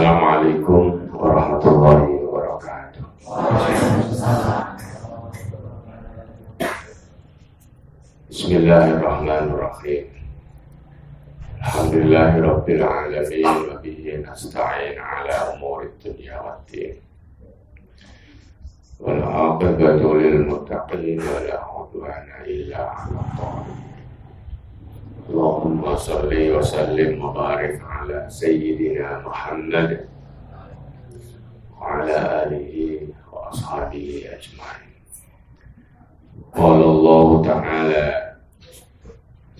Assalamualaikum warahmatullahi wabarakatuh. Bismillahirrahmanirrahim. Alhamdulillahirabbil alamin wa bihi nasta'in ala umuri dunya waddin. Wal 'aqibatu lil muttaqin wa la 'udwana illa 'alal اللهم صل وسلم وبارك على سيدنا محمد وعلى آله وأصحابه أجمعين. قال الله تعالى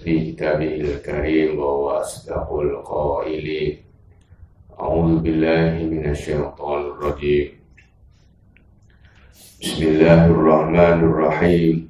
في كتابه الكريم وهو أصدق القائلين أعوذ بالله من الشيطان الرجيم. بسم الله الرحمن الرحيم.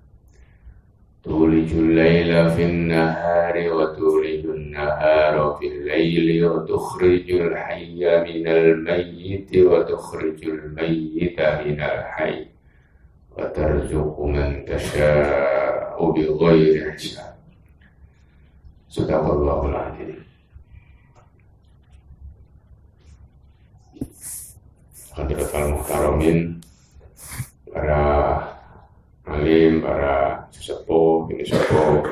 تولج الليل في النهار وتولج النهار في الليل وتخرج الحي من الميت وتخرج الميت من الحي وترزق من تشاء بغير حساب. صدق الله العظيم. Hadratul Muhtaromin para alim, para sesepuh, ini sepuh,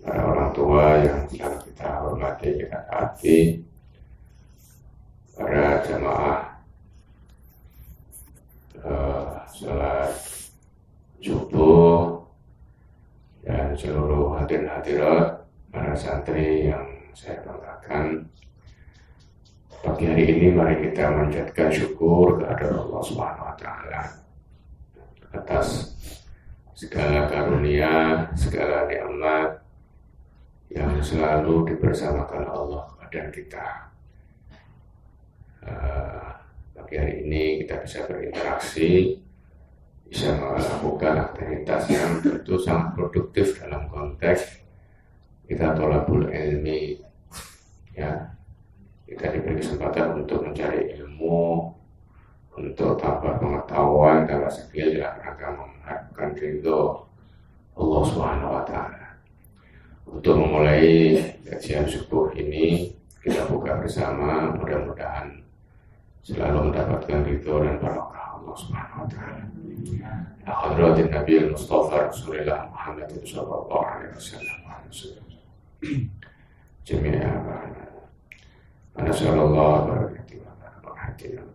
para orang tua yang selalu kita hormati, kita taati, para jamaah uh, sholat subuh dan seluruh hadirin hadirat para santri yang saya banggakan. Pagi hari ini mari kita menjadikan syukur kepada Allah Subhanahu wa taala atas segala karunia, segala nikmat yang selalu dibersamakan Allah kepada kita. Uh, pagi hari ini kita bisa berinteraksi, bisa melakukan aktivitas yang tentu sangat produktif dalam konteks kita tolabul ilmi, ya kita diberi kesempatan untuk mencari ilmu, untuk tambah pengetahuan dalam skill dalam rangka mengharapkan ridho Allah Subhanahu wa taala. Untuk memulai kajian subuh ini kita buka bersama mudah-mudahan selalu mendapatkan ridho dan barokah Allah Subhanahu wa taala. Hadratin Nabi Mustafa Rasulullah Muhammad sallallahu alaihi wasallam. Jami'a Ana sallallahu alaihi wa barakatuh.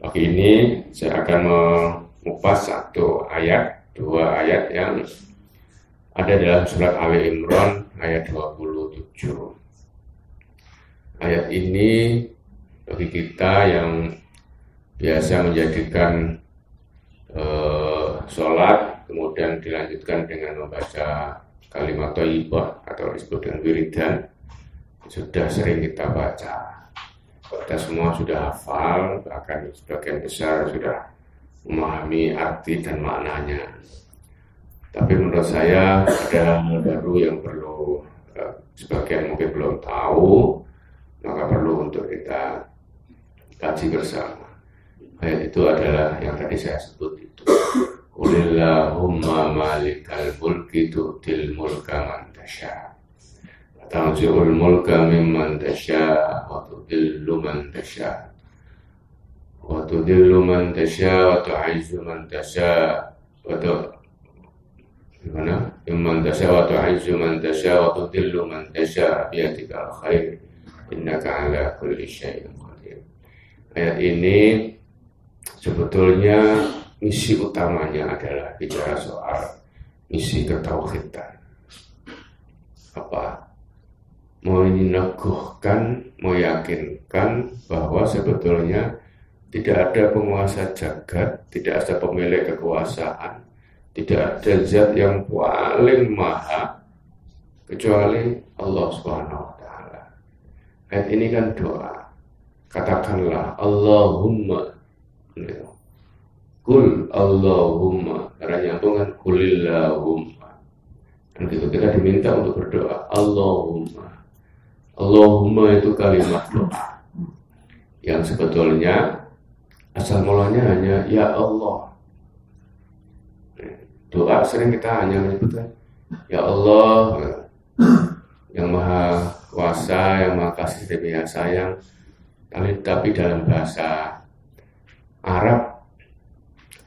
Pagi ini saya akan mengupas satu ayat, dua ayat yang ada dalam surat Ali Imran ayat 27. Ayat ini bagi kita yang biasa menjadikan uh, sholat kemudian dilanjutkan dengan membaca kalimat thayyibah atau disebut dengan wiridan sudah sering kita baca kita semua sudah hafal, bahkan sebagian besar sudah memahami arti dan maknanya. Tapi menurut saya ada hal baru yang perlu eh, sebagian mungkin belum tahu, maka perlu untuk kita kaji bersama. Ayat itu adalah yang tadi saya sebut itu. Qulillahumma malikal mulki tu'til mulka man تنزع الملك ممن تشاء وتذل من تشاء وتذل من تشاء وتعز من تشاء gimana mimman tasha wa tu'izzu man tasha wa tudillu man tasha biyadika al-khair innaka ala kulli syai'in qadir ayat ini sebetulnya misi utamanya adalah bicara soal misi ketauhidan. Apa? Meneguhkan, meyakinkan bahwa sebetulnya tidak ada penguasa jagat, tidak ada pemilik kekuasaan, tidak ada zat yang paling maha kecuali Allah Subhanahu wa taala. Ayat ini kan doa. Katakanlah Allahumma Kul Allahumma Karena nyambung kan Kulillahumma Dan gitu kita diminta untuk berdoa Allahumma Allahumma itu kalimat doa Yang sebetulnya Asal mulanya hanya Ya Allah Doa sering kita hanya menyebutkan Ya Allah Yang maha kuasa Yang maha kasih dan maha sayang Tapi dalam bahasa Arab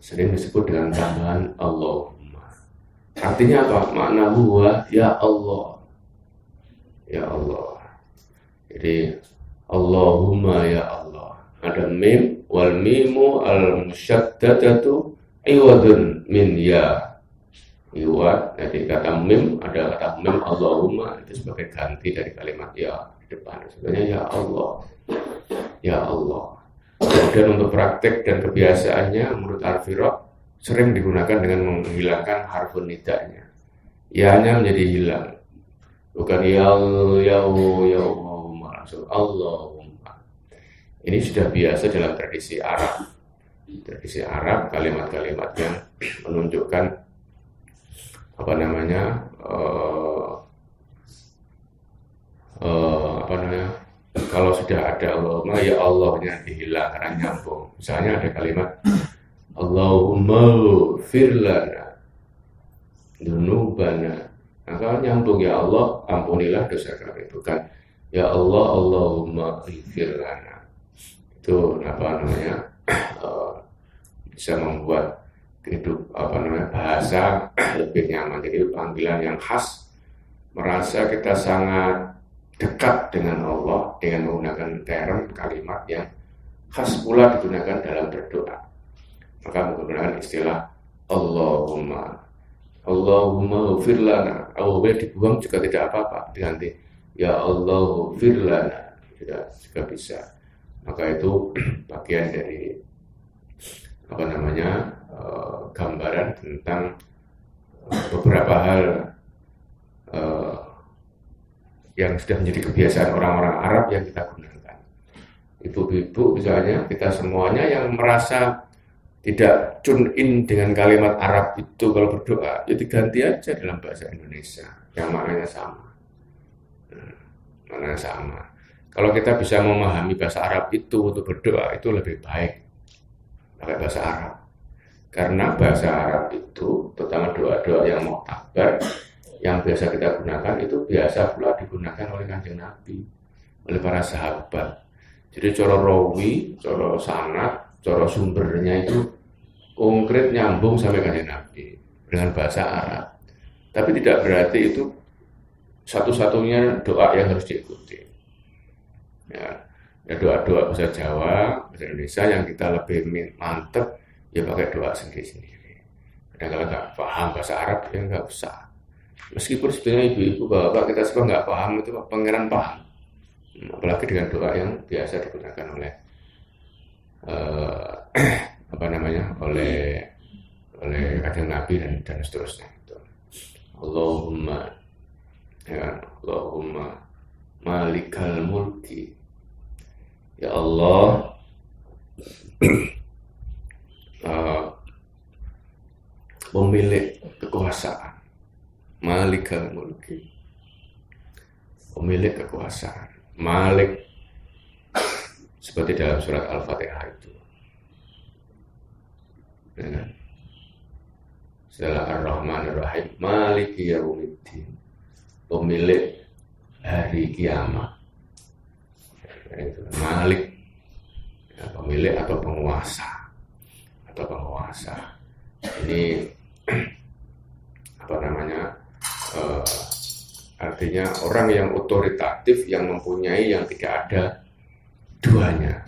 sering disebut dengan tambahan Allahumma. Artinya apa? Makna huwa ya Allah. Ya Allah. Jadi Allahumma ya Allah. Ada mim wal mimu al musyaddadatu iwadun min ya. Iwad, jadi kata mim ada kata mim Allahumma itu sebagai ganti dari kalimat ya di depan. Sebenarnya ya Allah. Ya Allah. Kemudian untuk praktek dan kebiasaannya menurut Arfiro sering digunakan dengan menghilangkan harfun nidanya. Ya-nya menjadi hilang. Bukan ya ya ya langsung Allahumma. Ini sudah biasa dalam tradisi Arab. Tradisi Arab kalimat-kalimat yang menunjukkan apa namanya uh, uh, apa namanya kalau sudah ada Allahumma ya Allahnya dihilang karena nyambung. Misalnya ada kalimat Allahumma firlana dunubana. Nah, kalau nyambung ya Allah ampunilah dosa kami bukan ya Allah Allahumma firlana. Itu apa namanya uh, bisa membuat hidup apa namanya bahasa lebih nyaman. Jadi panggilan yang khas merasa kita sangat dekat dengan Allah dengan menggunakan term kalimat yang khas pula digunakan dalam berdoa. Maka menggunakan istilah Allahumma Allahumma firlana Allahumma dibuang juga tidak apa-apa diganti Ya Allah firlana juga, juga bisa maka itu bagian dari apa namanya uh, gambaran tentang uh, beberapa hal uh, yang sudah menjadi kebiasaan orang-orang Arab yang kita gunakan. Ibu-ibu misalnya, kita semuanya yang merasa tidak tune in dengan kalimat Arab itu kalau berdoa, ya diganti aja dalam bahasa Indonesia yang maknanya sama. Maknanya sama. Kalau kita bisa memahami bahasa Arab itu untuk berdoa itu lebih baik pakai bahasa Arab. Karena bahasa Arab itu, terutama doa-doa yang mau tabar, yang biasa kita gunakan itu biasa pula digunakan oleh kanjeng Nabi, oleh para sahabat. Jadi coro rawi, coro sanat, coro sumbernya itu konkret nyambung sampai kanjeng Nabi dengan bahasa Arab. Tapi tidak berarti itu satu-satunya doa yang harus diikuti. Ya, ya doa-doa bahasa Jawa, bahasa Indonesia yang kita lebih mantep ya pakai doa sendiri-sendiri. Dan kalau nggak paham bahasa Arab ya nggak usah meskipun sebetulnya ibu-ibu bapak kita semua nggak paham itu pangeran paham apalagi dengan doa yang biasa digunakan oleh uh, apa namanya oleh oleh kadang nabi dan dan seterusnya Allahumma ya Allahumma malikal mulki. Ya Allah. Uh, pemilik kekuasaan. Malikal mulki. Pemilik kekuasaan. Malik. Seperti dalam surat Al-Fatihah itu. Ya. setelah Ar-Rahman Ar-Rahim Malik Yawmiddin pemilik hari kiamat. Malik ya, pemilik atau penguasa atau penguasa. Ini apa namanya uh, artinya orang yang otoritatif yang mempunyai yang tidak ada duanya.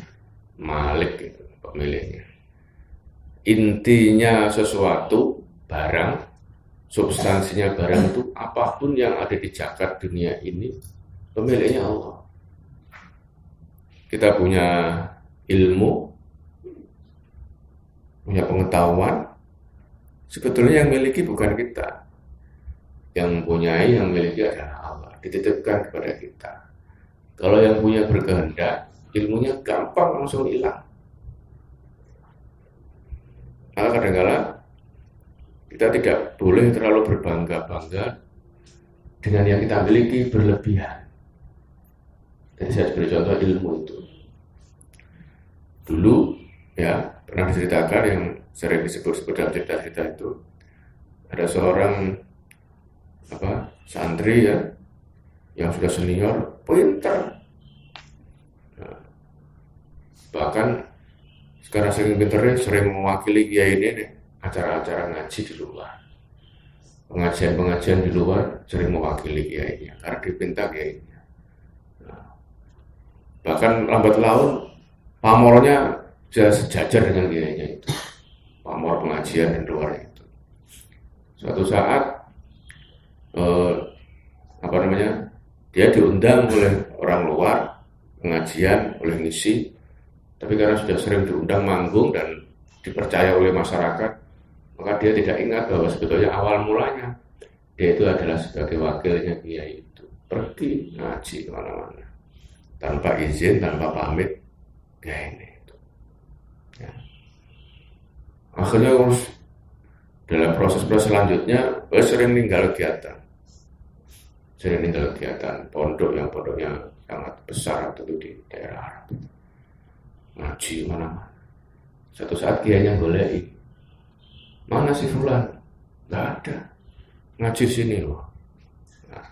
Malik itu pemiliknya. Intinya sesuatu barang, substansinya barang itu apa pun yang ada di jagat dunia ini pemiliknya Allah. Kita punya ilmu, punya pengetahuan, sebetulnya yang miliki bukan kita. Yang mempunyai, yang miliki adalah Allah, dititipkan kepada kita. Kalau yang punya berkehendak, ilmunya gampang langsung hilang. Maka kadang-kadang kita tidak boleh terlalu berbangga-bangga dengan yang kita miliki berlebihan. Dan saya beri contoh ilmu itu. Dulu ya pernah diceritakan yang sering disebut-sebut dalam cerita-cerita itu ada seorang apa santri ya yang sudah senior pintar bahkan sekarang sering pinternya sering mewakili kiai ini nih acara-acara ngaji di luar. Pengajian-pengajian di luar sering mewakili kiainya karena dipinta kiainya bahkan lambat laun pamornya bisa sejajar dengan kiainya itu. Pamor pengajian dan luar itu. Suatu saat eh, apa namanya dia diundang oleh orang luar pengajian oleh misi tapi karena sudah sering diundang manggung dan dipercaya oleh masyarakat, maka dia tidak ingat bahwa sebetulnya awal mulanya dia itu adalah sebagai wakilnya kiai itu pergi ngaji ke mana-mana tanpa izin, tanpa pamit ya ini itu. Ya. Akhirnya dalam proses-proses selanjutnya dia sering meninggal kegiatan sering meninggal kegiatan pondok yang pondoknya sangat besar atau di daerah Arab ngaji mana-mana. Satu saat kiainya boleh mana si Fulan? Gak ada. Ngaji sini loh. Nah,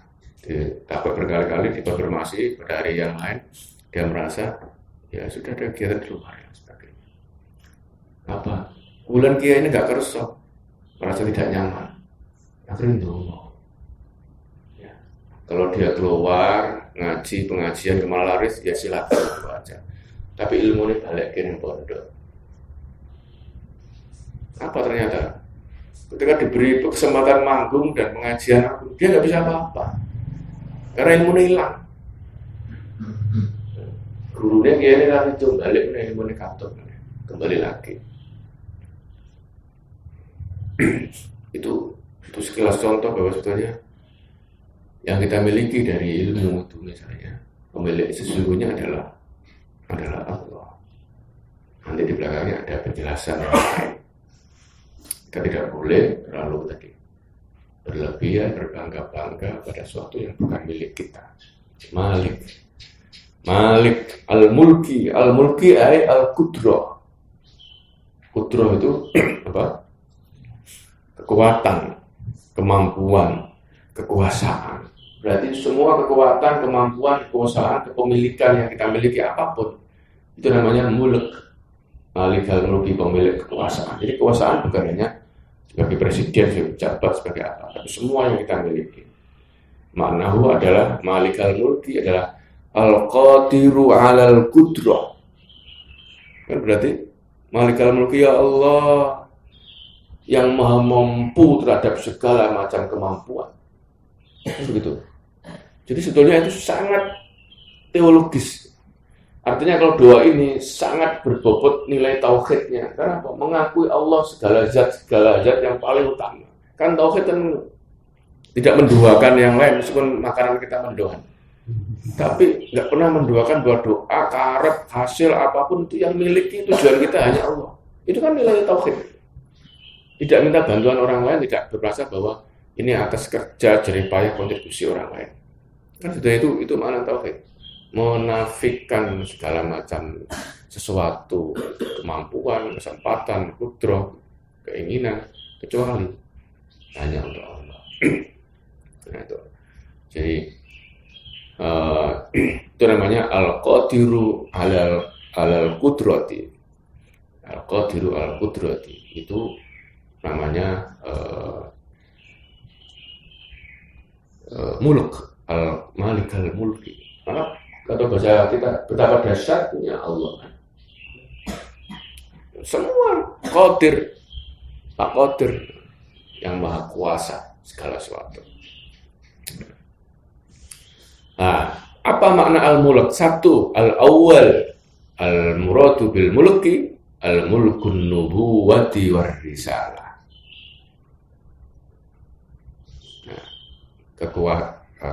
takut berkali-kali dikonfirmasi pada hari yang lain, dia merasa ya sudah ada kegiatan di luar yang sebagainya. Apa? Bulan kiai ini gak kersok, merasa tidak nyaman. Akhirnya dulu. Ya. Kalau dia keluar ngaji pengajian ke Malaris ya silakan aja tapi ilmu ini balik ke pondok. Apa ternyata? Ketika diberi kesempatan manggung dan pengajian aku, dia nggak bisa apa-apa. Karena ilmu hilang. Gurunya dia ini kan itu balik nih ilmu ini kantor, kembali lagi. itu itu sekilas contoh bahwa sebetulnya yang kita miliki dari ilmu itu misalnya pemilik sesungguhnya adalah adalah Allah. Nanti di belakangnya ada penjelasan. Kita tidak boleh terlalu tadi berlebihan, berbangga-bangga pada sesuatu yang bukan milik kita. Malik. Malik al-mulki. Al-mulki ay al-kudro. Kudro itu apa? Kekuatan, kemampuan, kekuasaan. Berarti semua kekuatan, kemampuan, kekuasaan, kepemilikan yang kita miliki apa pun itu namanya muluk. Malik al mulki pemilik kekuasaan. Jadi kekuasaan bukan hanya sebagai presiden, sebagai pejabat, sebagai apa, tapi semua yang kita miliki. Maknahu adalah malik al mulki adalah al qadiru alal kudro. Kan berarti malik al mulki ya Allah yang maha mampu terhadap segala macam kemampuan. Begitu. Jadi sebetulnya itu sangat teologis. Artinya kalau doa ini sangat berbobot nilai tauhidnya. Karena apa? Mengakui Allah segala zat, segala zat yang paling utama. Kan tauhid kan tidak mendoakan yang lain, meskipun makanan kita mendoakan. Tapi nggak pernah mendoakan bahwa doa, karep, hasil apa pun itu yang miliki tujuan kita hanya Allah. Itu kan nilai tauhid. Tidak minta bantuan orang lain, tidak berperasa bahwa ini atas kerja, jeripaya, kontribusi orang lain. Kan sudah itu itu mana tauhid. Menafikan segala macam sesuatu, kemampuan, kesempatan, kudroh, keinginan, kecuali hanya untuk Allah. nah itu. Jadi uh, itu namanya al-qadiru alal alal kudrati. Al-qadiru al kudrati itu namanya uh, uh, mulk al malik al mulki kata bahasa kita betapa dahsyatnya Allah semua Qadir Pak Qadir yang maha kuasa segala sesuatu. Nah, apa makna al-mulk? Satu, al-awwal al-muradu bil mulki al-mulkun nubuwati war risalah. Nah,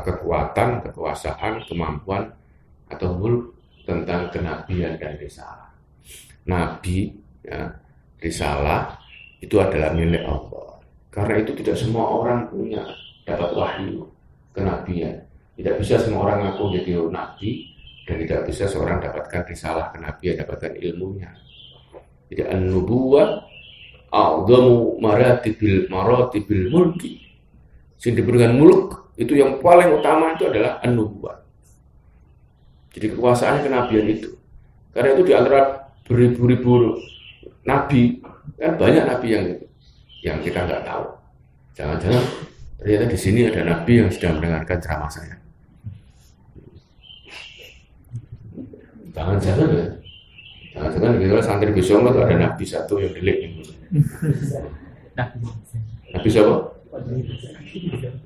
kekuatan, kekuasaan, kemampuan atau mulk tentang kenabian dan risalah. Nabi, ya, risalah itu adalah milik Allah. Karena itu tidak semua orang punya dapat wahyu kenabian. Tidak bisa semua orang ngaku jadi nabi dan tidak bisa seorang dapatkan risalah kenabian, dapatkan ilmunya. Tidak an-nubuwah a'zamu maratibil maratibil mulki. Sing diberikan mulk itu yang paling utama itu adalah an-nubuwah. Jadi kekuasaan kenabian itu. Karena itu di antara beribu-ribu nabi Kan banyak nabi yang yang kita nggak tahu. Jangan-jangan ternyata di sini ada nabi yang sedang mendengarkan ceramah saya. Jangan-jangan ya. Jangan-jangan gitu santri besok ada nabi satu yang delik Nabi siapa?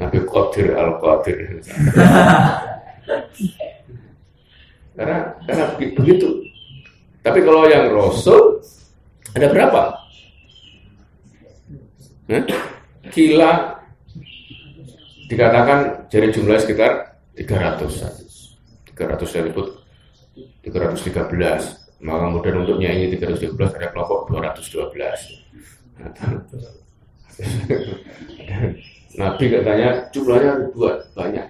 Nabi Qadir Al-Qadir. karena karena begitu. Tapi kalau yang Rasul ada berapa? Kila dikatakan jadi jumlah sekitar 300 300 disebut 313 maka kemudian untuk nyanyi 313 ada kelompok 212 Nabi katanya jumlahnya dua banyak.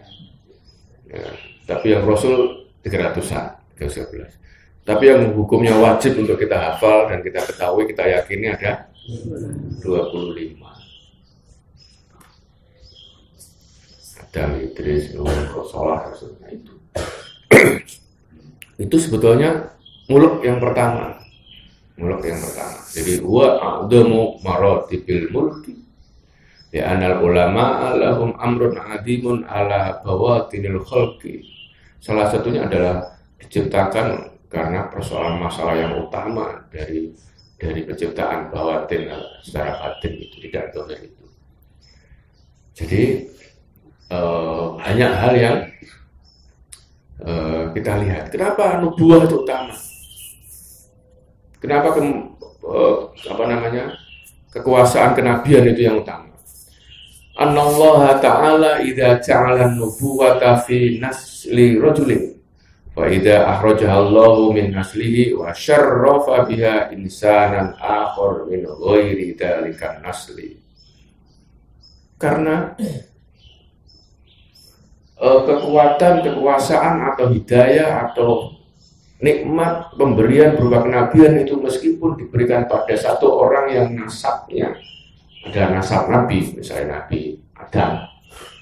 Ya, tapi yang Rasul 300-an 313 tapi yang hukumnya wajib untuk kita hafal dan kita ketahui kita yakini ada 25 Adam, Idris, Nuh, Rasulullah, Rasulullah itu? Itu sebetulnya muluk yang pertama. Muluk yang pertama. Jadi huwa a'damu maratibil mulki. Ya anal ulama alahum amrun adimun ala bawatinil khalqi salah satunya adalah diciptakan karena persoalan masalah yang utama dari dari penciptaan bawatin secara batin itu tidak dohir itu. Jadi eh, banyak hal yang eh, kita lihat. Kenapa nubuah itu utama? Kenapa ke, eh, apa namanya kekuasaan kenabian itu yang utama? Allah Ta'ala idza ja'ala nubuwata fi nasli rajulin Wa idza akhrajahallahu min aslihi wa syarrafa biha insanan akhar min ghairi dzalika nasli. Karena uh, kekuatan, kekuasaan atau hidayah atau nikmat pemberian berupa kenabian itu meskipun diberikan pada satu orang yang nasabnya ada nasab nabi, misalnya nabi Adam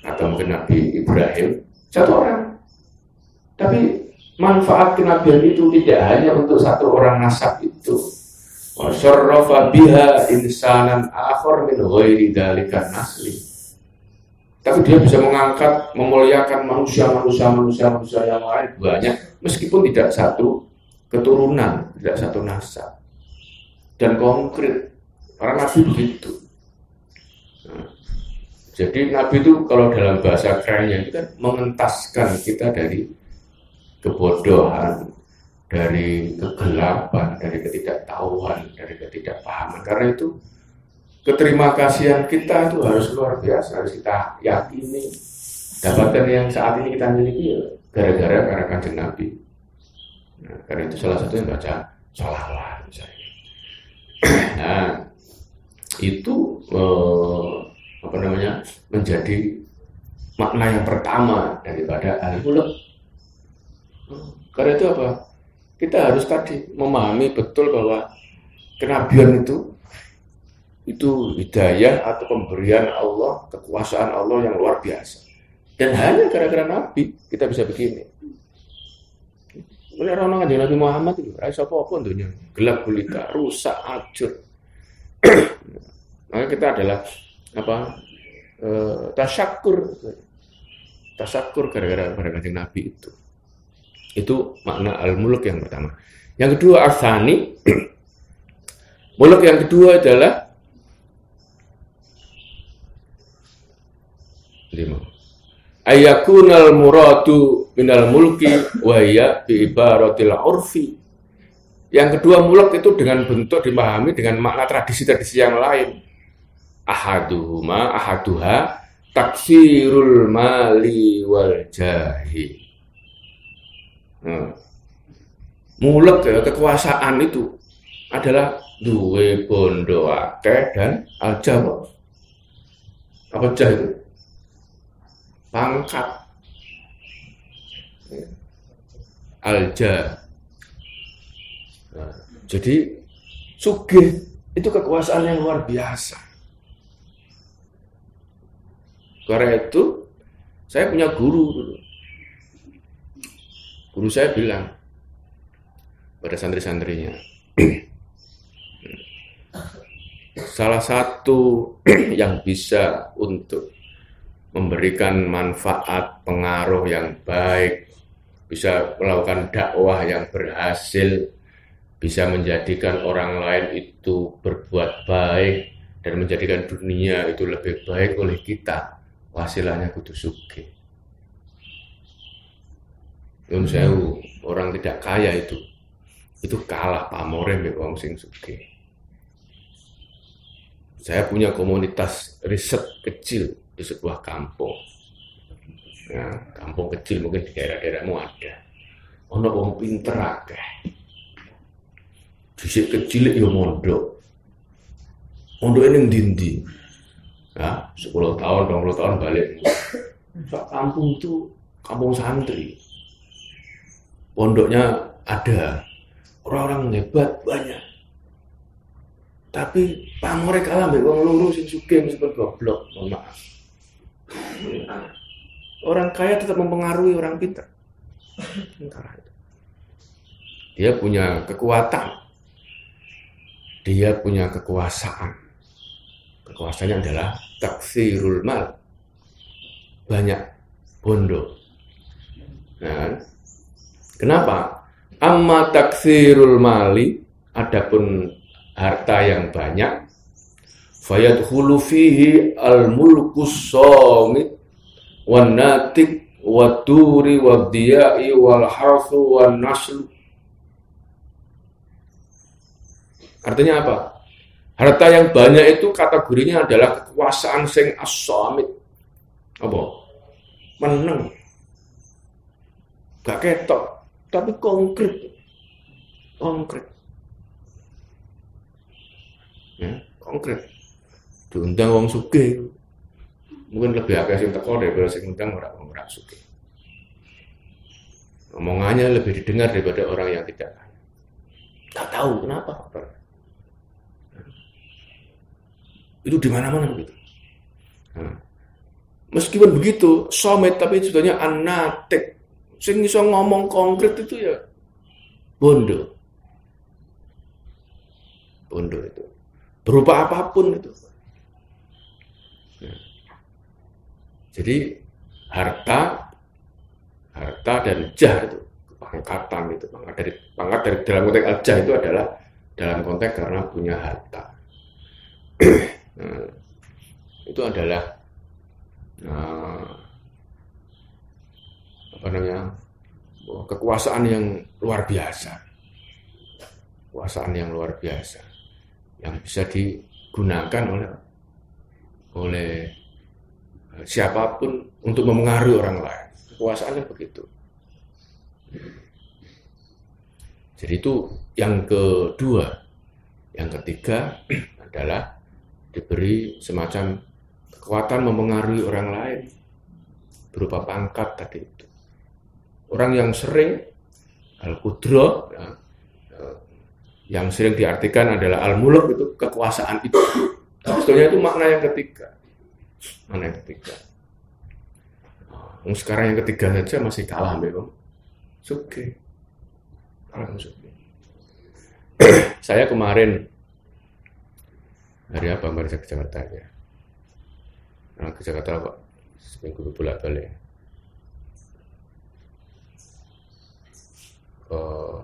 atau mungkin nabi Ibrahim, satu orang. Tapi manfaat kenabian itu tidak hanya untuk satu orang nasab itu. Wasyarrafa biha insanan akhor min ghairi. Tapi dia bisa mengangkat, memuliakan manusia, manusia, manusia, manusia yang lain banyak, meskipun tidak satu keturunan, tidak satu nasab. Dan konkret, para nabi begitu. Jadi nabi itu kalau dalam bahasa kerennya itu kan mengentaskan kita dari kebodohan, dari kegelapan, dari ketidaktahuan, dari ketidakpahaman. Karena itu keterima kasihan kita itu harus luar biasa, harus kita yakini. Dapatkan yang saat ini kita miliki ya, gara-gara karena kanjeng Nabi. Nah, karena itu salah satu yang baca sholawat misalnya. nah, itu eh, apa namanya menjadi makna yang pertama daripada al-mulk karena itu apa? Kita harus tadi memahami betul bahwa kenabian itu itu hidayah atau pemberian Allah, kekuasaan Allah yang luar biasa. Dan hanya gara-gara Nabi kita bisa begini. Mulai orang dengan Nabi Muhammad itu, rasa apa-apa dunia, gelap gulita, rusak, acur. Maka kita adalah apa? E, tasyakur, tasyakur gara-gara pada Nabi itu. Itu makna al-muluk yang pertama. Yang kedua asani Muluk yang kedua adalah lima. Ayakunal muradu minal mulki wa ya bi ibaratil urfi. Yang kedua muluk itu dengan bentuk dimahami dengan makna tradisi-tradisi yang lain. Ahaduhuma ahaduha taksirul mali wal jahi. Nah, mulek ya, kekuasaan itu adalah duwe bondo akeh dan aja apa? Jah itu? Pangkat. Alja nah, jadi sugih itu kekuasaan yang luar biasa karena itu saya punya guru dulu guru saya bilang pada santri-santrinya salah satu yang bisa untuk memberikan manfaat pengaruh yang baik, bisa melakukan dakwah yang berhasil, bisa menjadikan orang lain itu berbuat baik dan menjadikan dunia itu lebih baik oleh kita. Wasilahnya kudu suge. Nun sewu, orang tidak kaya itu itu kalah pamore mbek wong sing sugih. Saya punya komunitas riset kecil di sebuah kampung. Nah, kampung kecil mungkin di daerah-daerahmu ada. Ono wong pinter akeh. Dhisik kecil ya mondok. Mondok ini dindi. Ya, 10 tahun, 20 tahun balik. Kampung itu kampung santri. Pondoknya ada. Orang-orang hebat banyak tapi pamore kalah mbek wong loro sing sugih meskipun goblok, mohon maaf. Orang kaya tetap mempengaruhi orang pintar. Dia punya kekuatan. Dia punya kekuasaan. Kekuasaannya adalah taksirul mal. Banyak bondo. Nah, kenapa? Amma taksirul mali adapun harta yang banyak fayadkhulu fihi al-mulkus somit wan natik wa turi wa diyai wal harfu wan nasl Artinya apa? Harta yang banyak itu kategorinya adalah kekuasaan sing as-somit. Apa? Meneng. Gak ketok, tapi konkret. Konkret ya, konkret diundang wong suge mungkin lebih agak sing teko daripada sing undang orang wong ora omongannya lebih didengar daripada orang yang tidak tak tahu kenapa itu di mana-mana begitu nah, meskipun begitu somet tapi sebetulnya anatek sing iso ngomong konkret itu ya bondo. Bondo itu. Berupa apa pun itu. Nah, jadi harta, harta dan jah itu pangkatan itu. Pangkat dari pangkat dari dalam konteks jah itu adalah dalam konteks karena punya harta. nah, itu adalah nah, apa namanya kekuasaan yang luar biasa, kekuasaan yang luar biasa yang bisa digunakan oleh oleh eh, siapa pun untuk memengaruhi orang lain. Kekuasaannya begitu. Jadi itu yang kedua. Yang ketiga adalah diberi semacam kekuatan memengaruhi orang lain berupa pangkat tadi itu. Orang yang sering al-kudro, ya, yang sering diartikan adalah al-muluk itu kekuasaan itu. Sebetulnya itu makna yang ketiga. Makna yang ketiga. Nah, sekarang yang ketiga saja masih kalah memang. Kalah suke. Saya kemarin hari apa kemarin saya ke Jakarta ya. Nah, ke Jakarta kok seminggu bolak balik. Uh,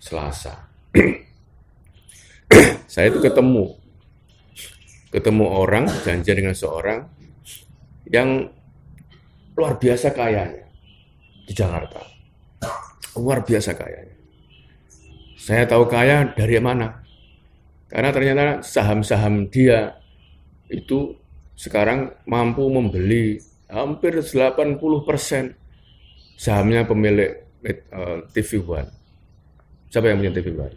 Selasa. Saya itu ketemu. Ketemu orang janjian dengan seorang yang luar biasa kayanya di Jakarta. Luar biasa kayanya. Saya tahu kaya dari mana karena ternyata saham-saham dia itu sekarang mampu membeli hampir 80 persen sahamnya pemilik eh, TV One. Siapa yang punya TV One?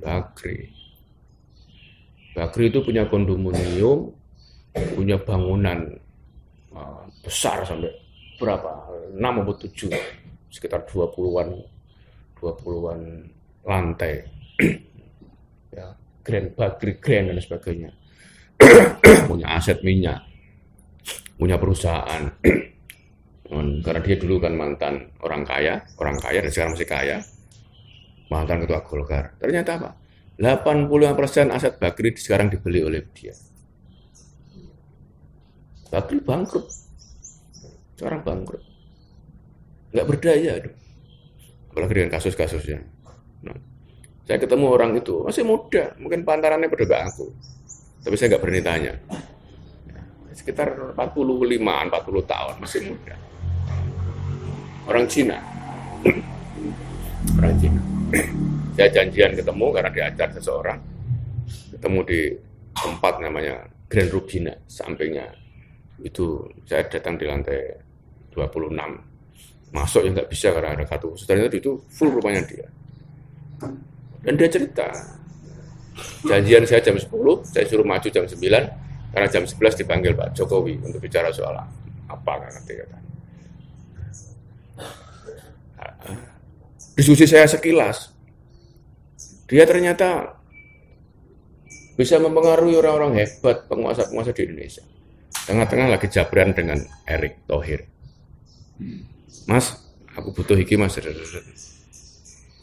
Bakri. Bakri itu punya kondominium, punya bangunan uh, besar sampai berapa? 6 atau 7, sekitar 20-an 20-an lantai. ya, Grand Bakri Grand dan sebagainya. punya aset minyak, punya perusahaan. Karena dia dulu kan mantan orang kaya, orang kaya dan sekarang masih kaya, mantan ketua Golkar. Ternyata apa? 85% aset Bakri sekarang dibeli oleh dia. Bakri bangkrut. Sekarang bangkrut. Nggak berdaya. Aduh. Apalagi dengan kasus-kasusnya. Nah, saya ketemu orang itu, masih muda. Mungkin pantarannya berdebak aku. Tapi saya nggak berani tanya. Sekitar 45-an, 40 tahun, masih muda. Orang Cina. orang Cina saya janjian ketemu karena diajar seseorang ketemu di tempat namanya Grand Rubina sampingnya itu saya datang di lantai 26 masuk yang nggak bisa karena ada kartu khusus ternyata itu full rumahnya dia dan dia cerita janjian saya jam 10 saya suruh maju jam 9 karena jam 11 dipanggil Pak Jokowi untuk bicara soal apa kan nanti kata diskusi saya sekilas dia ternyata bisa mempengaruhi orang-orang hebat, penguasa-penguasa di Indonesia. Tengah-tengah lagi jabran dengan Erick Thohir. Mas, aku butuh hiki mas.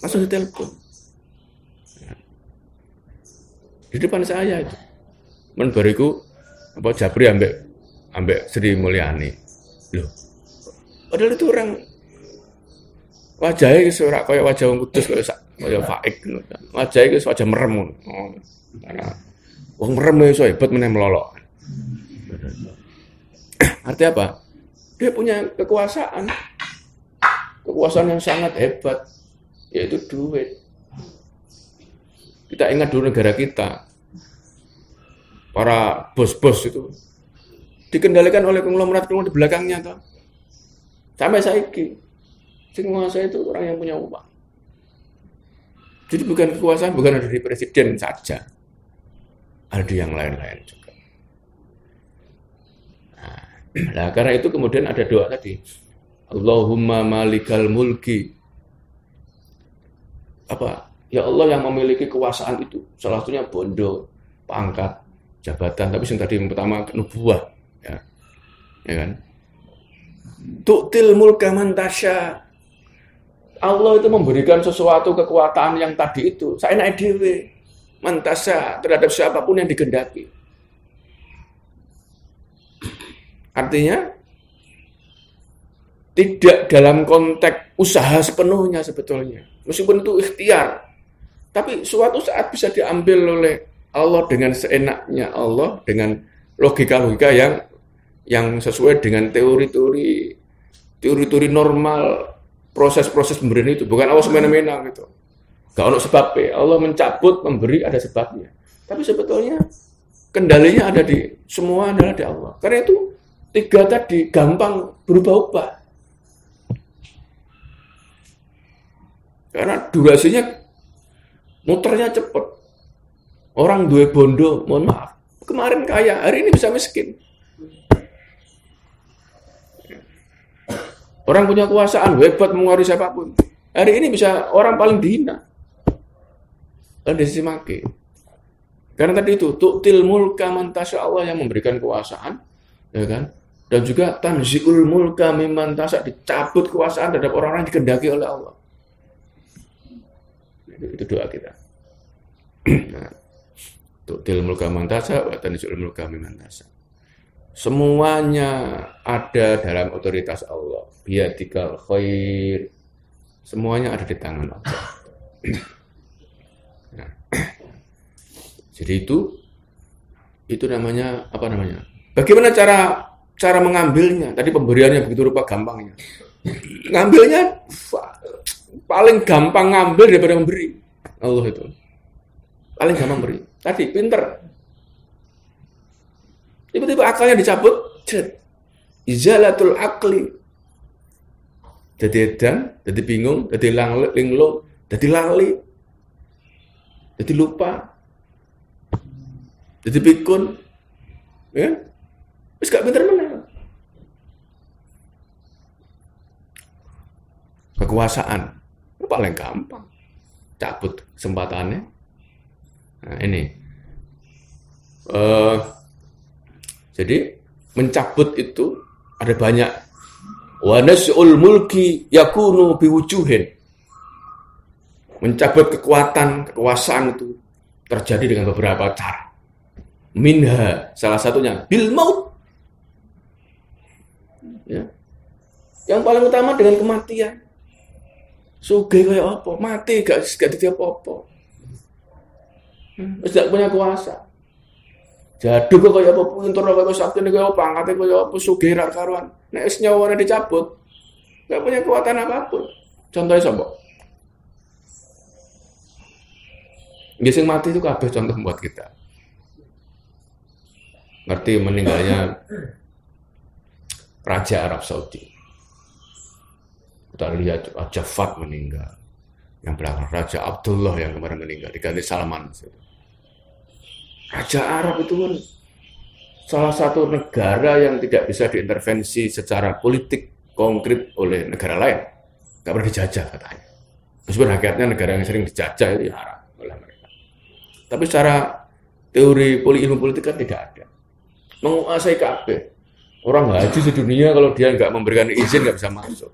Langsung ditelepon. Di depan saya itu. Men bariku apa Jabri ambek ambek Sri Mulyani. Loh. Padahal itu orang wajahnya suara kayak wajah orang kudus kayak kaya faik wajah itu wajah merem oh, karena wong merem iso hebat meneh melolok artinya apa dia punya kekuasaan kekuasaan yang sangat hebat yaitu duit kita ingat dulu negara kita para bos-bos itu dikendalikan oleh konglomerat konglomerat di belakangnya toh. sampai saiki sing menguasai itu orang yang punya uang jadi bukan kekuasaan bukan ada di presiden saja. Ada yang lain-lain juga. Nah, nah, karena itu kemudian ada doa tadi. Allahumma malikal mulki. Apa? Ya Allah yang memiliki kekuasaan itu. Salah satunya bondo, pangkat, jabatan. Tapi yang tadi yang pertama nubuah. Ya, ya kan? Tu'til mulka mantasya Allah itu memberikan sesuatu kekuatan yang tadi itu. Saya naik dewe. Mantasa terhadap siapa pun yang digendaki. Artinya, tidak dalam konteks usaha sepenuhnya sebetulnya. Meskipun itu ikhtiar. Tapi suatu saat bisa diambil oleh Allah dengan seenaknya Allah, dengan logika-logika yang yang sesuai dengan teori-teori teori-teori normal proses-proses pemberian itu. Bukan Allah semena-mena gitu. Gak ada sebabnya. Allah mencabut memberi ada sebabnya. Tapi sebetulnya kendalinya ada di semua adalah di Allah. Karena itu tiga tadi gampang berubah-ubah. Karena durasinya muternya cepat orang dua bondo mohon maaf kemarin kaya hari ini bisa miskin Orang punya kekuasaan, hebat menguasai siapa pun. Hari ini bisa orang paling dihina. Dan disimaki. Karena tadi itu, tu'til mulka mantasya Allah yang memberikan kekuasaan, ya kan? Dan juga tanziul mulka mimantasa dicabut kekuasaan terhadap orang-orang yang dikendaki oleh Allah. Itu, doa kita. nah, tu'til mulka mantasa wa mimantasa. Semuanya ada dalam otoritas Allah. Biadikal khair. Semuanya ada di tangan Allah. Nah. Jadi itu itu namanya apa namanya? Bagaimana cara cara mengambilnya? Tadi pemberiannya begitu rupa gampangnya. Ngambilnya paling gampang ngambil daripada memberi. Allah itu. Paling gampang beri. Tadi pinter. Tiba-tiba akalnya dicabut. Cet. Izalatul akli. Jadi edan, jadi bingung, jadi linglo, jadi lali, jadi lupa, jadi pikun. Ya? Wis gak pinter mana? Kekuasaan. Paling gampang. Cabut kesempatannya. Nah, ini. Uh, jadi mencabut itu ada banyak. Wa nas'ul mulki yakunu biwujuhin. Mencabut kekuatan, kekuasaan itu terjadi dengan beberapa cara. Minha, salah satunya bil maut. Ya. Yang paling utama dengan kematian. Sugih kayak apa? Mati gak gak dadi apa-apa. Wis gak punya kuasa. Jadu kok kaya apa pinter kaya sakti kaya apa angkate kaya apa sugih ra karuan. Nek wis nyawane dicabut, gak punya kekuatan apa pun. Contohnya sapa? Nggih mati itu kabeh contoh buat kita. Ngerti meninggalnya Raja Arab Saudi. Kita lihat Raja Fat meninggal. Yang belakang Raja Abdullah yang kemarin meninggal diganti Salman. Raja Arab itu kan salah satu negara yang tidak bisa diintervensi secara politik konkret oleh negara lain. Gak pernah dijajah katanya. Meskipun hakikatnya negara yang sering dijajah itu ya Arab oleh mereka. Tapi secara teori poli ilmu politik kan tidak ada. Menguasai kabeh. Orang haji sedunia kalau dia nggak memberikan izin nggak bisa masuk.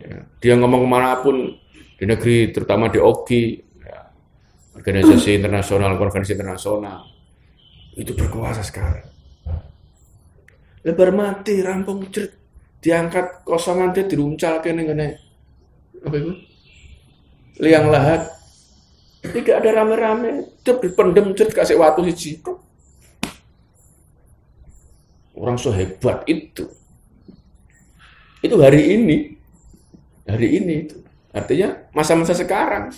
Ya, dia ngomong ke mana pun di negeri, terutama di OKI, organisasi internasional, konferensi internasional, itu berkuasa sekali. Lebar mati, rampung cerit, diangkat kosongan dia diruncal ke nih apa itu? Liang lahat, tidak ada rame-rame, cep dipendem cerit kasih waktu siji. Orang sehebat itu. Itu hari ini. Hari ini itu. Artinya masa-masa sekarang.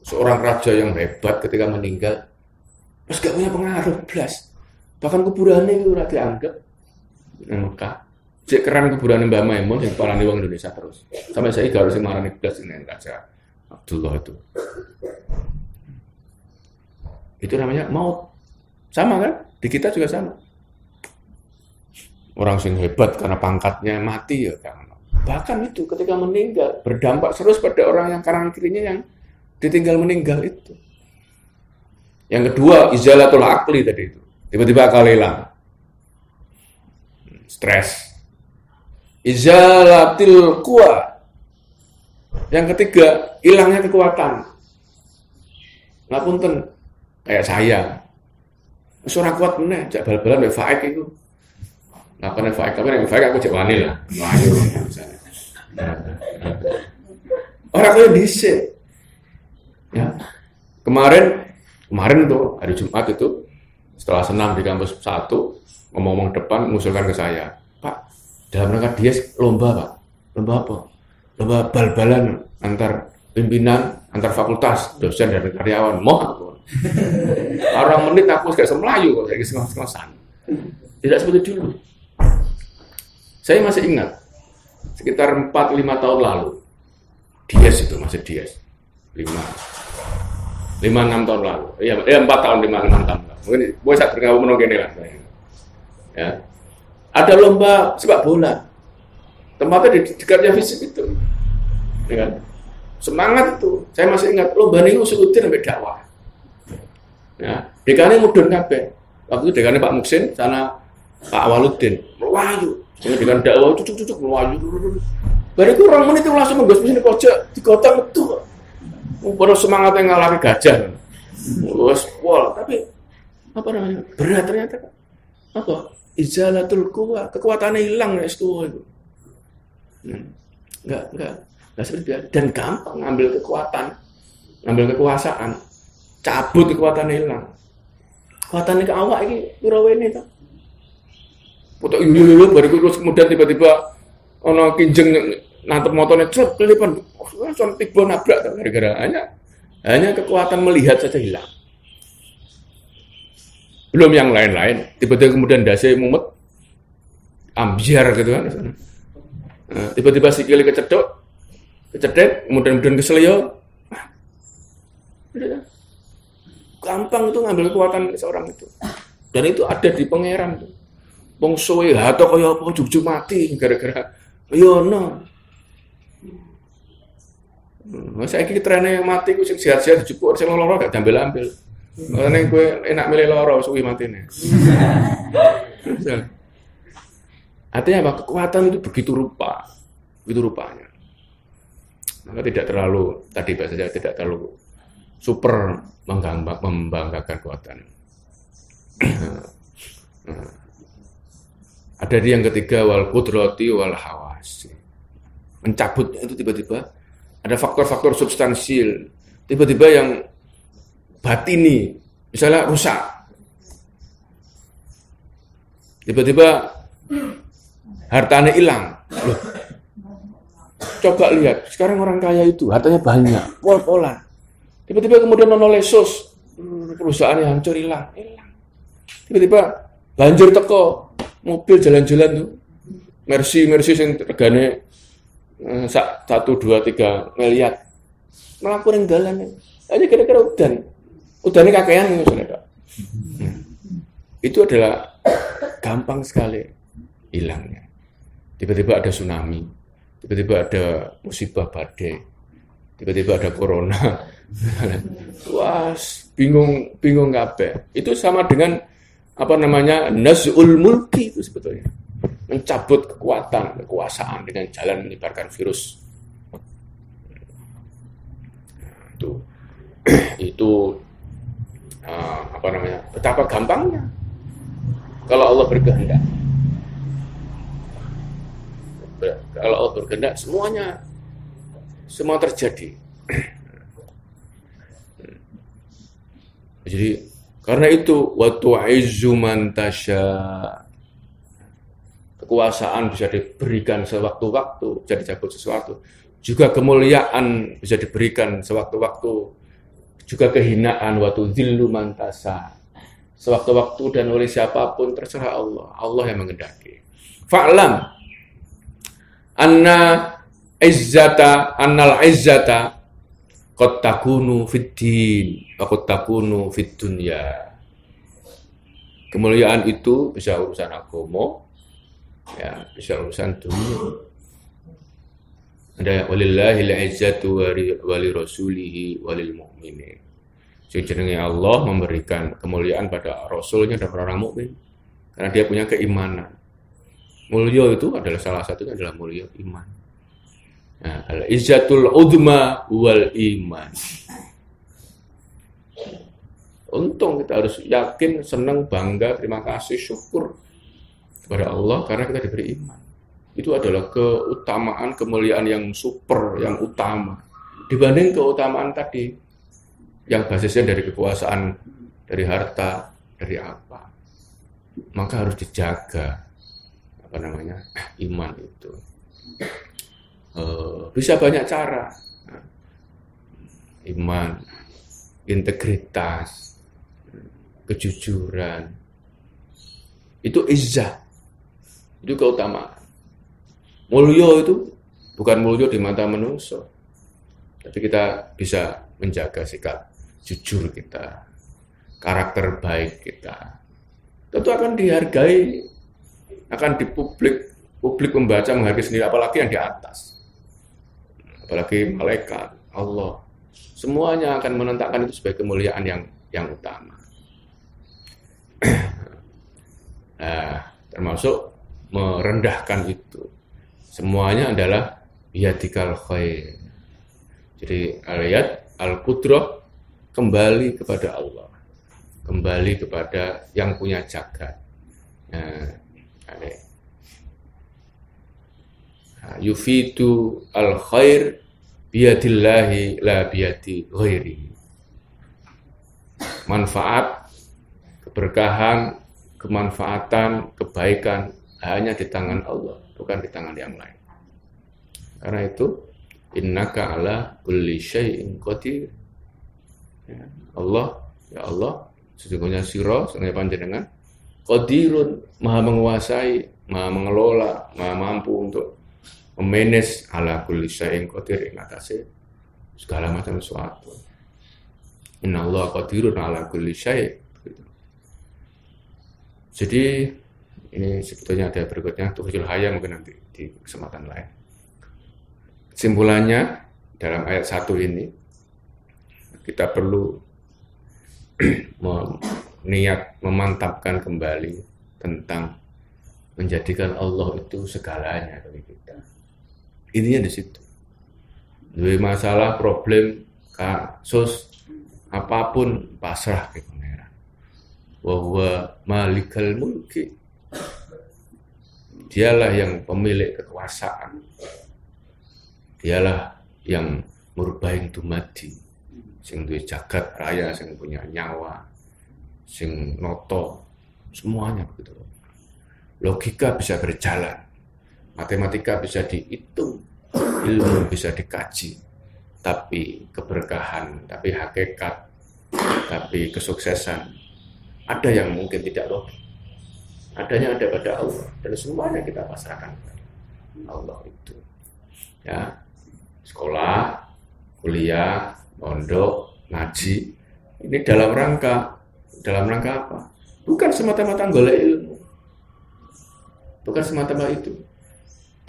Seorang raja yang hebat ketika meninggal terus gak punya pengaruh belas bahkan kuburannya itu udah dianggap. Di Mekah. Cek keren kuburan Mbak Maimun yang para wong Indonesia terus. Sampai saya harus marani belas ini raja Abdullah itu. Itu namanya maut. Sama kan? Di kita juga sama orang sing hebat karena pangkatnya mati ya kan bahkan itu ketika meninggal berdampak terus pada orang yang kanan kirinya yang ditinggal meninggal itu. Yang kedua, izalatul akli tadi itu. Tiba-tiba akal hilang. Stres. Izalatil kuat. Yang ketiga, hilangnya kekuatan. Ngapunten, kayak saya. Surah kuat mana? Jak bal-balan itu. Nah, karena faik, tapi yang faik aku cek wani lah. Orang kaya dhisik. Ya. Kemarin kemarin tuh hari Jumat itu setelah senam di kampus satu ngomong-ngomong depan mengusulkan ke saya, Pak, dalam rangka dia lomba Pak, lomba apa? Lomba bal-balan antar pimpinan, antar fakultas, dosen dan karyawan. Mau. Orang menit aku gak semelayu saya ngos-ngosan. Tidak seperti dulu. Saya masih ingat, sekitar 4-5 tahun lalu, Dies itu masih Dies. 5 lima enam tahun lalu, ya, ya empat tahun lima enam tahun lalu. Mungkin gue saat bergabung menunggu ini lah. Ya. Ada lomba sepak bola, tempatnya di dekatnya fisik itu, ya kan? Semangat itu, saya masih ingat lomba ini usuludin sampai dakwah. Ya, dekannya mudun kabeh. Waktu itu dekannya Pak Muksin, sana Pak Waludin, melayu. Jadi dengan dakwah cucuk-cucuk melayu. Baru itu orang menit itu langsung menggosip di pojok, di kota itu. Baru semangat yang ngalami gajah. Wes pol, tapi apa namanya? Berat ternyata. Apa? Izalatul kuwa, kekuatannya hilang ya itu. Hmm. Enggak, enggak. Nah, dan gampang ngambil kekuatan, ngambil kekuasaan, cabut kekuatan hilang. Kekuatan ke awak ini pura ini tuh. Foto ini dulu baru terus kemudian tiba-tiba ono kinjeng nantep motornya cer kelipan langsung tiba nabrak gara-gara hanya hanya kekuatan melihat saja hilang. Belum yang lain-lain. Tiba-tiba kemudian dasi mumet ambiar gitu kan. Nah, tiba-tiba sikili kecedok, kecedet, kemudian kemudian keselio. Gampang itu ngambil kekuatan seorang itu. Dan itu ada di pangeran. Wong suwe hato kaya apa jujuk mati gara-gara yo no. Hmm, saya kira trennya yang mati sing sehat-sehat cukup sing loro gak diambil-ambil. Makanya gue enak milih loro suwi nih. Artinya apa? Kekuatan itu begitu rupa, begitu rupanya. Maka tidak terlalu tadi bahasa saya tidak terlalu super membanggakan kekuatan. Ada di yang ketiga wal kudrati wal hawas. Mencabutnya itu tiba-tiba ada faktor-faktor substansial. Tiba-tiba yang batini, misalnya rusak. Tiba-tiba hartanya hilang. Loh, coba lihat, sekarang orang kaya itu hartanya banyak, pol-polan. Tiba-tiba kemudian nono lesus, perusahaan yang hancur hilang, hilang. Tiba-tiba banjir teko, mobil jalan-jalan tuh, Mercy, Mercy yang regane eh, satu dua tiga miliar, melakukan jalan, hanya kira-kira udan, udah ini kakean. Hmm. Itu adalah gampang sekali hilangnya. Tiba-tiba ada tsunami, tiba-tiba ada musibah badai, tiba-tiba ada corona. Wah, bingung bingung ngapain. Itu sama dengan apa namanya? Nazul mulki itu sebetulnya. Mencabut kekuatan kekuasaan dengan jalan menyebarkan virus. Itu. Itu uh, apa namanya? Betapa gampangnya. Kalau Allah berkehendak. Kalau Allah berkehendak semuanya semua terjadi. Jadi karena itu waktu aizu mantasya kekuasaan bisa diberikan sewaktu-waktu jadi dicabut sesuatu. Juga kemuliaan bisa diberikan sewaktu-waktu. Juga kehinaan waktu zillu mantasa sewaktu-waktu dan oleh siapa pun terserah Allah. Allah yang mengendaki. Fa'lam anna izzata annal izzata qad takunu wa qad takunu fid dunya kemuliaan itu bisa urusan agama ya bisa urusan dunia ada walillahi al-izzatu wa li rasulihi wa lil mu'minin. Allah memberikan kemuliaan pada rasulnya dan orang mukmin karena dia punya keimanan. Mulia itu adalah salah satunya adalah mulia iman. Nah, al-izzatul udma wal iman. Untung kita harus yakin, senang, bangga, terima kasih, syukur kepada Allah karena kita diberi iman itu adalah keutamaan kemuliaan yang super, yang utama dibanding keutamaan tadi yang basisnya dari kekuasaan, dari harta, dari apa. Maka harus dijaga apa namanya iman itu. E, bisa banyak cara. Iman, integritas, kejujuran, itu izzah, itu keutamaan. Mulyo itu bukan mulyo di mata manusia, tapi kita bisa menjaga sikap jujur kita, karakter baik kita. Tentu akan dihargai, akan dipublik, publik membaca menghargai sendiri, apalagi yang di atas. Apalagi malaikat, Allah. Semuanya akan menentangkan itu sebagai kemuliaan yang yang utama. nah, termasuk merendahkan itu Semuanya adalah biadikal khair. Jadi ayat al-qudrah kembali kepada Allah. Kembali kepada yang punya jagat. Nah yufidu al khair Biadillahi la biadi ghairi. Manfaat, keberkahan, kemanfaatan, kebaikan hanya di tangan Allah, bukan di tangan yang lain. Karena itu, innaka ala kulli syai'in qadir. Ya, Allah, ya Allah, sesungguhnya siro, sesungguhnya panjenengan, qadirun, maha menguasai, maha mengelola, maha mampu untuk memanage ala kulli syai'in qadir ing atase segala macam sesuatu. Inna Allah qadirun ala kulli syai' gitu. Jadi ini sebetulnya ada berikutnya tuhjul hayya mungkin nanti di kesempatan lain. Kesimpulannya dalam ayat satu ini kita perlu niat memantapkan kembali tentang menjadikan Allah itu segalanya bagi kita. Intinya di situ. Dua masalah, problem, kasus, apa pun pasrah ke pangeran. Bahwa malikal mulki. Dialah yang pemilik kekuasaan. Dialah yang murbain dumadi. Sing duwe jagat raya, sing punya nyawa, sing noto, semuanya begitu. Logika bisa berjalan Matematika bisa dihitung, ilmu bisa dikaji, tapi keberkahan, tapi hakikat, tapi kesuksesan ada yang mungkin tidak logis. Adanya ada pada Allah dan semuanya kita pasrahkan Allah itu. Ya, sekolah, kuliah, pondok, ngaji, ini dalam rangka dalam rangka apa? Bukan semata-mata golek ilmu. Bukan semata-mata itu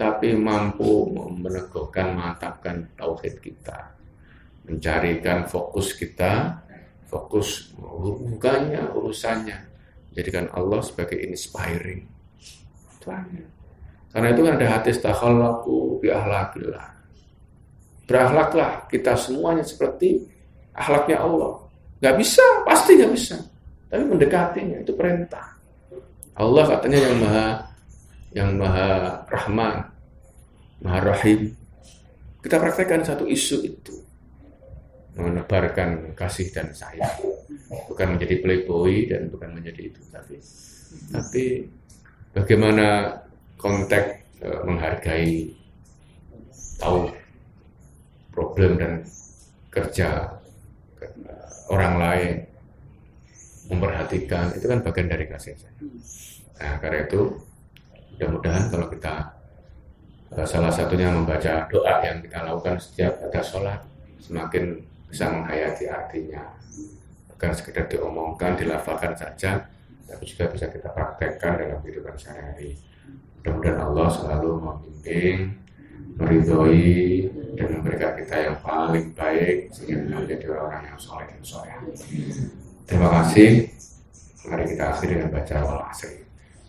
tapi mampu meneguhkan, mantapkan tauhid kita, mencarikan fokus kita, fokus bukannya urusannya, jadikan Allah sebagai inspiring. Karena itu kan ada hadis takhallaku bi ahlakillah. Berakhlaklah kita semuanya seperti akhlaknya Allah. Gak bisa, pasti gak bisa. Tapi mendekatinya itu perintah. Allah katanya yang maha yang maha rahman, Maha Rahim. Kita praktekkan satu isu itu. Menebarkan kasih dan sayang. Bukan menjadi playboy dan bukan menjadi itu. Tapi, tapi bagaimana konteks e, menghargai tahu problem dan kerja e, orang lain memperhatikan itu kan bagian dari kasih sayang. Nah, karena itu mudah-mudahan kalau kita Eh, salah satunya membaca doa yang kita lakukan setiap ada sholat semakin bisa menghayati artinya bukan sekedar diomongkan, dilafalkan saja tapi juga bisa kita praktekkan dalam kehidupan sehari-hari. Mudah-mudahan Allah selalu membimbing meridhoi dan memberikan kita yang paling baik sehingga menjadi orang yang soleh dan soleh. Terima kasih. Mari kita akhiri dengan baca wal